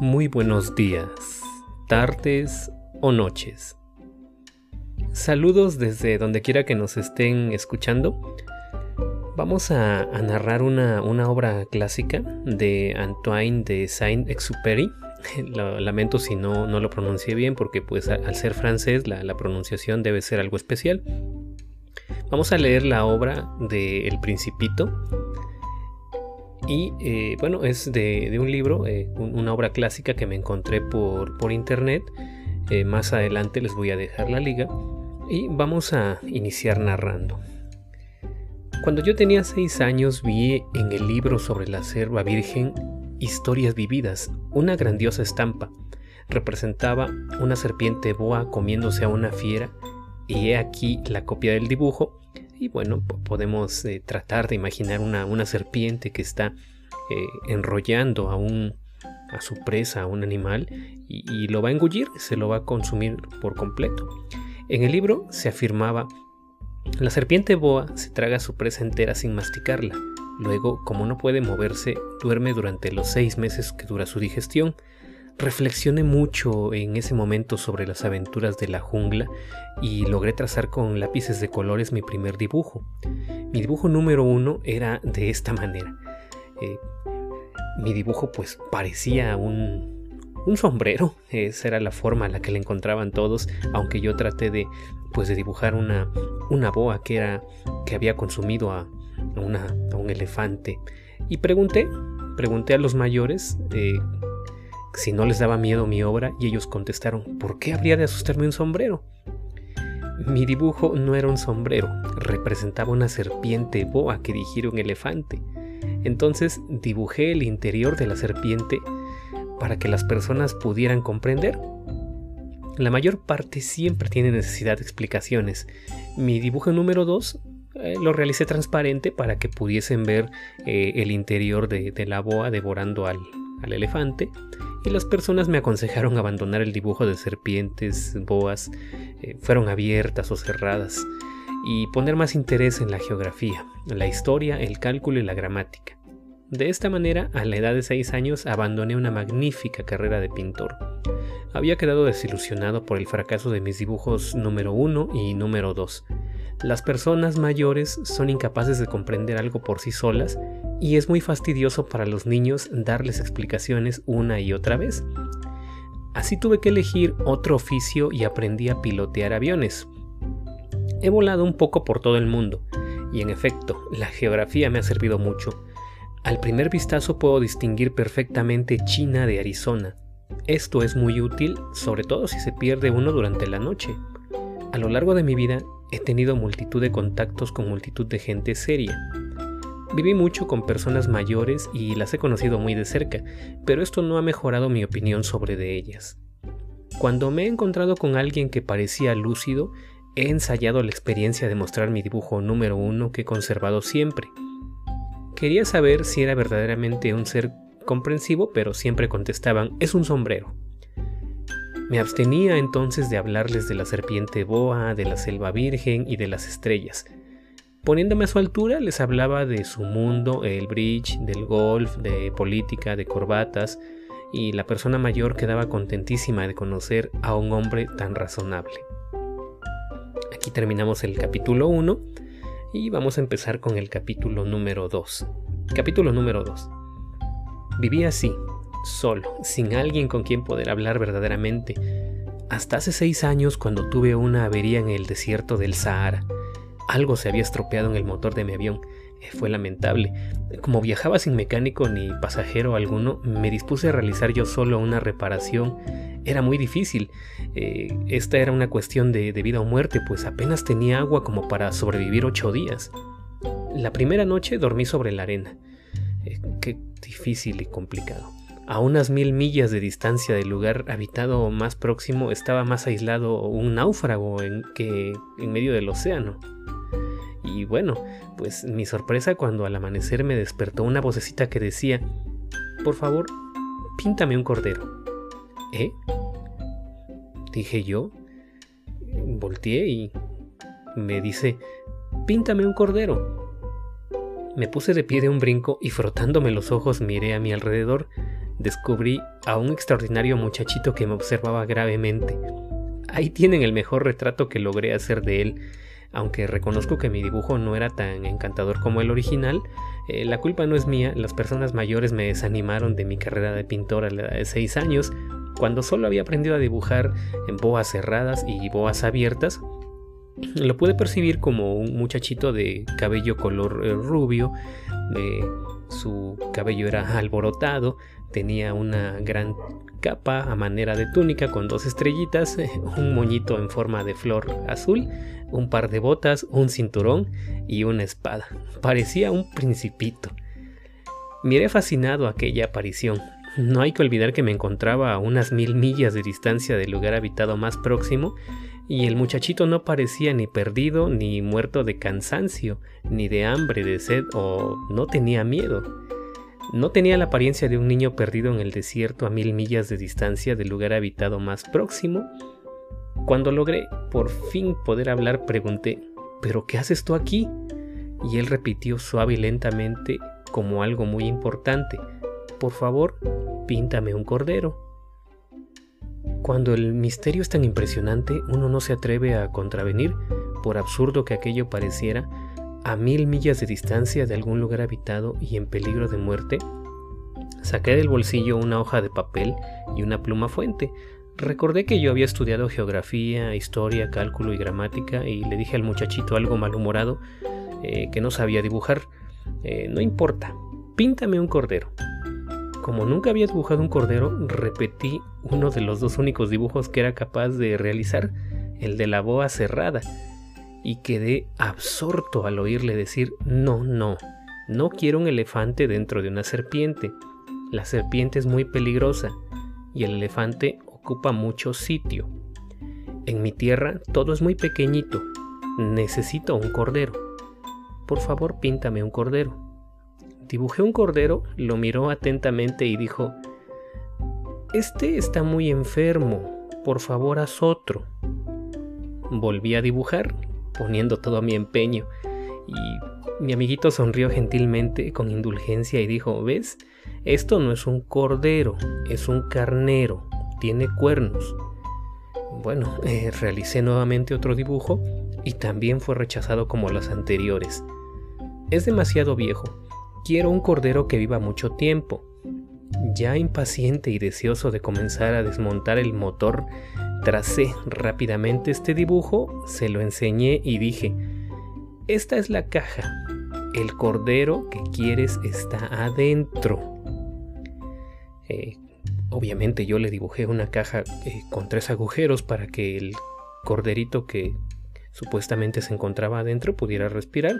Muy buenos días, tardes o noches. Saludos desde donde quiera que nos estén escuchando. Vamos a, narrar una, obra clásica de Antoine de Saint-Exupéry. Lamento si no, no lo pronuncié bien porque pues al ser francés la, la pronunciación debe ser algo especial. Vamos a leer la obra de El Principito y eh, bueno, es de, un libro, eh, una obra clásica que me encontré por, por internet. Eh, más adelante les voy a dejar la liga. Y vamos a iniciar narrando. Cuando yo tenía 6 años vi en el libro sobre la serva virgen Historias vividas, una grandiosa estampa. Representaba una serpiente boa comiéndose a una fiera y he aquí la copia del dibujo y bueno, podemos eh, tratar de imaginar una, serpiente que está eh, enrollando a, un, a su presa, a un animal, y, lo va a engullir, se lo va a consumir por completo. En el libro se afirmaba, la serpiente boa se traga a su presa entera sin masticarla. Luego, como no puede moverse, duerme durante los seis meses que dura su digestión. Reflexioné mucho en ese momento sobre las aventuras de la jungla y logré trazar con lápices de colores mi primer dibujo. Mi dibujo número uno era de esta manera. Eh, mi dibujo pues parecía un, un sombrero, esa era la forma a la que le encontraban todos, aunque yo traté de pues de dibujar una, una boa que era que había consumido a, una, a un elefante y pregunté, pregunté a los mayores eh, si no les daba miedo mi obra y ellos contestaron, ¿por qué habría de asustarme un sombrero? Mi dibujo no era un sombrero, representaba una serpiente boa que dirigiera un elefante. Entonces dibujé el interior de la serpiente para que las personas pudieran comprender. La mayor parte siempre tiene necesidad de explicaciones. Mi dibujo número 2 eh, lo realicé transparente para que pudiesen ver eh, el interior de, la boa devorando al elefante y las personas me aconsejaron abandonar el dibujo de serpientes, boas, eh, fueron abiertas o cerradas, y poner más interés en la geografía, la historia, el cálculo y la gramática. De esta manera, a la edad de 6 años, abandoné una magnífica carrera de pintor. Había quedado desilusionado por el fracaso de mis dibujos número 1 y número 2. Las personas mayores son incapaces de comprender algo por sí solas y es muy fastidioso para los niños darles explicaciones una y otra vez. Así tuve que elegir otro oficio y aprendí a pilotear aviones. He volado un poco por todo el mundo y en efecto, la geografía me ha servido mucho. Al primer vistazo puedo distinguir perfectamente China de Arizona. Esto es muy útil, sobre todo si se pierde uno durante la noche. A lo largo de mi vida he tenido multitud de contactos con multitud de gente seria. Viví mucho con personas mayores y las he conocido muy de cerca, pero esto no ha mejorado mi opinión sobre de ellas. Cuando me he encontrado con alguien que parecía lúcido, he ensayado la experiencia de mostrar mi dibujo número uno que he conservado siempre. Quería saber si era verdaderamente un ser comprensivo, pero siempre contestaban, es un sombrero. Me abstenía entonces de hablarles de la serpiente boa, de la selva virgen y de las estrellas, Poniéndome a su altura, les hablaba de su mundo, el bridge, del golf, de política, de corbatas, y la persona mayor quedaba contentísima de conocer a un hombre tan razonable. Aquí terminamos el capítulo 1 y vamos a empezar con el capítulo número 2. Capítulo número 2. Viví así, solo, sin alguien con quien poder hablar verdaderamente, hasta hace seis años cuando tuve una avería en el desierto del Sahara algo se había estropeado en el motor de mi avión. Eh, fue lamentable. Como viajaba sin mecánico ni pasajero alguno, me dispuse a realizar yo solo una reparación. Era muy difícil. Eh, esta era una cuestión de, vida o muerte, pues apenas tenía agua como para sobrevivir ocho días. La primera noche dormí sobre la arena. Eh, qué difícil y complicado. A unas mil millas de distancia del lugar habitado más próximo estaba más aislado un náufrago en, que en medio del océano. Y bueno, pues mi sorpresa cuando al amanecer me despertó una vocecita que decía, por favor, píntame un cordero. ¿Eh? Dije yo. Volteé y me dice, píntame un cordero. Me puse de pie de un brinco y frotándome los ojos miré a mi alrededor. descubrí a un extraordinario muchachito que me observaba gravemente. Ahí tienen el mejor retrato que logré hacer de él. Aunque reconozco que mi dibujo no era tan encantador como el original, eh, la culpa no es mía, las personas mayores me desanimaron de mi carrera de pintor a la edad de 6 años, cuando solo había aprendido a dibujar en boas cerradas y boas abiertas. Lo pude percibir como un muchachito de cabello color eh, rubio, su cabello era alborotado, tenía una gran capa a manera de túnica con dos estrellitas, un moñito en forma de flor azul, un par de botas, un cinturón y una espada. Parecía un principito. Miré fascinado aquella aparición. No hay que olvidar que me encontraba a unas mil millas de distancia del lugar habitado más próximo y el muchachito no parecía ni perdido, ni muerto de cansancio, ni de hambre, de sed o no tenía miedo. No tenía la apariencia de un niño perdido en el desierto a mil millas de distancia del lugar habitado más próximo. Cuando logré por fin poder hablar, pregunté, ¿pero qué haces tú aquí? Y él repitió suave y lentamente como algo muy importante, por favor, píntame un cordero. Cuando el misterio es tan impresionante, uno no se atreve a contravenir, por absurdo que aquello pareciera, a mil millas de distancia de algún lugar habitado y en peligro de muerte, saqué del bolsillo una hoja de papel y una pluma fuente. Recordé que yo había estudiado geografía, historia, cálculo y gramática y le dije al muchachito algo malhumorado eh, que no sabía dibujar. Eh, no importa, píntame un cordero. Como nunca había dibujado un cordero, repetí uno de los dos únicos dibujos que era capaz de realizar, el de la boa cerrada y quedé absorto al oírle decir, no, no, no quiero un elefante dentro de una serpiente. La serpiente es muy peligrosa y el elefante ocupa mucho sitio. En mi tierra todo es muy pequeñito. Necesito un cordero. Por favor, píntame un cordero. Dibujé un cordero, lo miró atentamente y dijo, Este está muy enfermo. Por favor, haz otro. Volví a dibujar poniendo todo mi empeño. Y mi amiguito sonrió gentilmente, con indulgencia, y dijo, ¿ves? Esto no es un cordero, es un carnero, tiene cuernos. Bueno, eh, realicé nuevamente otro dibujo y también fue rechazado como los anteriores. Es demasiado viejo. Quiero un cordero que viva mucho tiempo. Ya impaciente y deseoso de comenzar a desmontar el motor Tracé rápidamente este dibujo, se lo enseñé y dije, esta es la caja, el cordero que quieres está adentro. Eh, obviamente yo le dibujé una caja eh, con tres agujeros para que el corderito que supuestamente se encontraba adentro pudiera respirar.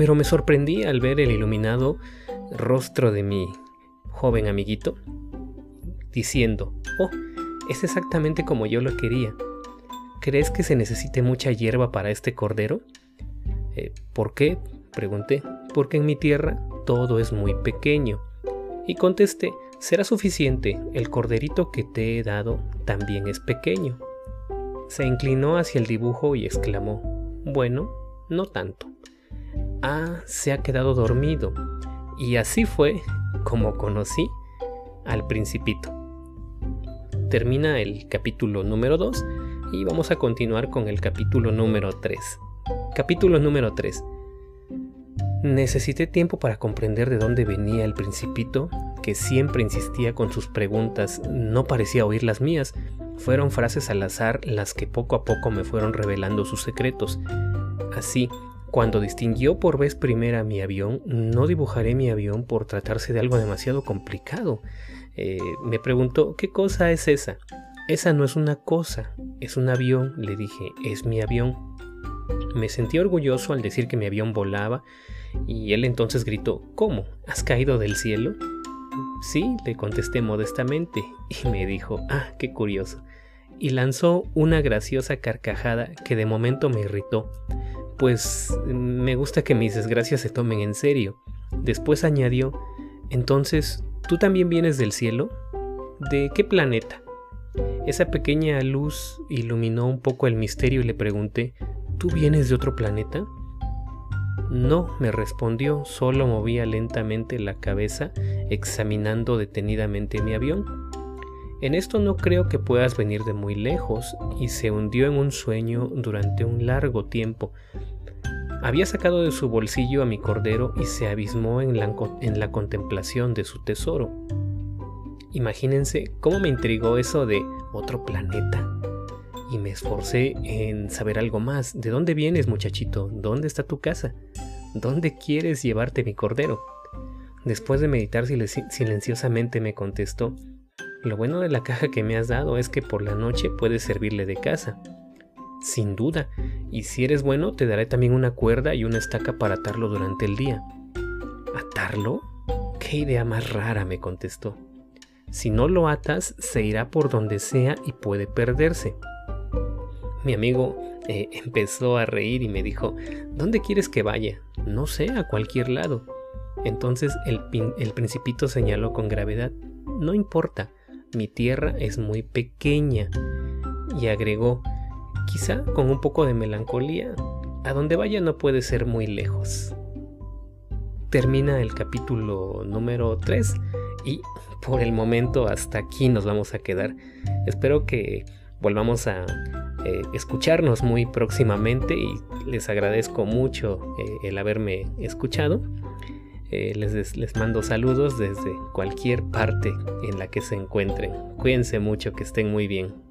Pero me sorprendí al ver el iluminado rostro de mi joven amiguito, diciendo, oh, es exactamente como yo lo quería. ¿Crees que se necesite mucha hierba para este cordero? Eh, ¿Por qué? Pregunté. Porque en mi tierra todo es muy pequeño. Y contesté, será suficiente, el corderito que te he dado también es pequeño. Se inclinó hacia el dibujo y exclamó, bueno, no tanto. Se ha quedado dormido. Y así fue como conocí al principito termina el capítulo número 2 y vamos a continuar con el capítulo número 3. Capítulo número 3. Necesité tiempo para comprender de dónde venía el principito, que siempre insistía con sus preguntas, no parecía oír las mías, fueron frases al azar las que poco a poco me fueron revelando sus secretos. Así, cuando distinguió por vez primera mi avión, no dibujaré mi avión por tratarse de algo demasiado complicado. Eh, me preguntó, ¿qué cosa es esa? Esa no es una cosa, es un avión, le dije, es mi avión. Me sentí orgulloso al decir que mi avión volaba y él entonces gritó, ¿cómo? ¿Has caído del cielo? Sí, le contesté modestamente y me dijo, ah, qué curioso. Y lanzó una graciosa carcajada que de momento me irritó, pues me gusta que mis desgracias se tomen en serio. Después añadió, entonces ¿Tú también vienes del cielo? ¿De qué planeta? Esa pequeña luz iluminó un poco el misterio y le pregunté, ¿tú vienes de otro planeta? No, me respondió, solo movía lentamente la cabeza examinando detenidamente mi avión. En esto no creo que puedas venir de muy lejos, y se hundió en un sueño durante un largo tiempo. Había sacado de su bolsillo a mi cordero y se abismó en la, contemplación de su tesoro. Imagínense cómo me intrigó eso de otro planeta. Y me esforcé en saber algo más. ¿De dónde vienes, muchachito? ¿Dónde está tu casa? ¿Dónde quieres llevarte mi cordero? Después de meditar silenciosamente me contestó, lo bueno de la caja que me has dado es que por la noche puedes servirle de casa. Sin duda, y si eres bueno te daré también una cuerda y una estaca para atarlo durante el día. ¿Atarlo? ¿Qué idea más rara? me contestó. Si no lo atas, se irá por donde sea y puede perderse. Mi amigo eh, empezó a reír y me dijo, ¿dónde quieres que vaya? No sé, a cualquier lado. Entonces el, el principito señaló con gravedad, no importa, mi tierra es muy pequeña. Y agregó, quizá con un poco de melancolía, a donde vaya no puede ser muy lejos. Termina el capítulo número 3 y por el momento hasta aquí nos vamos a quedar. Espero que volvamos a eh, escucharnos muy próximamente y les agradezco mucho eh, el haberme escuchado. Eh, les, les mando saludos desde cualquier parte en la que se encuentren. Cuídense mucho, que estén muy bien.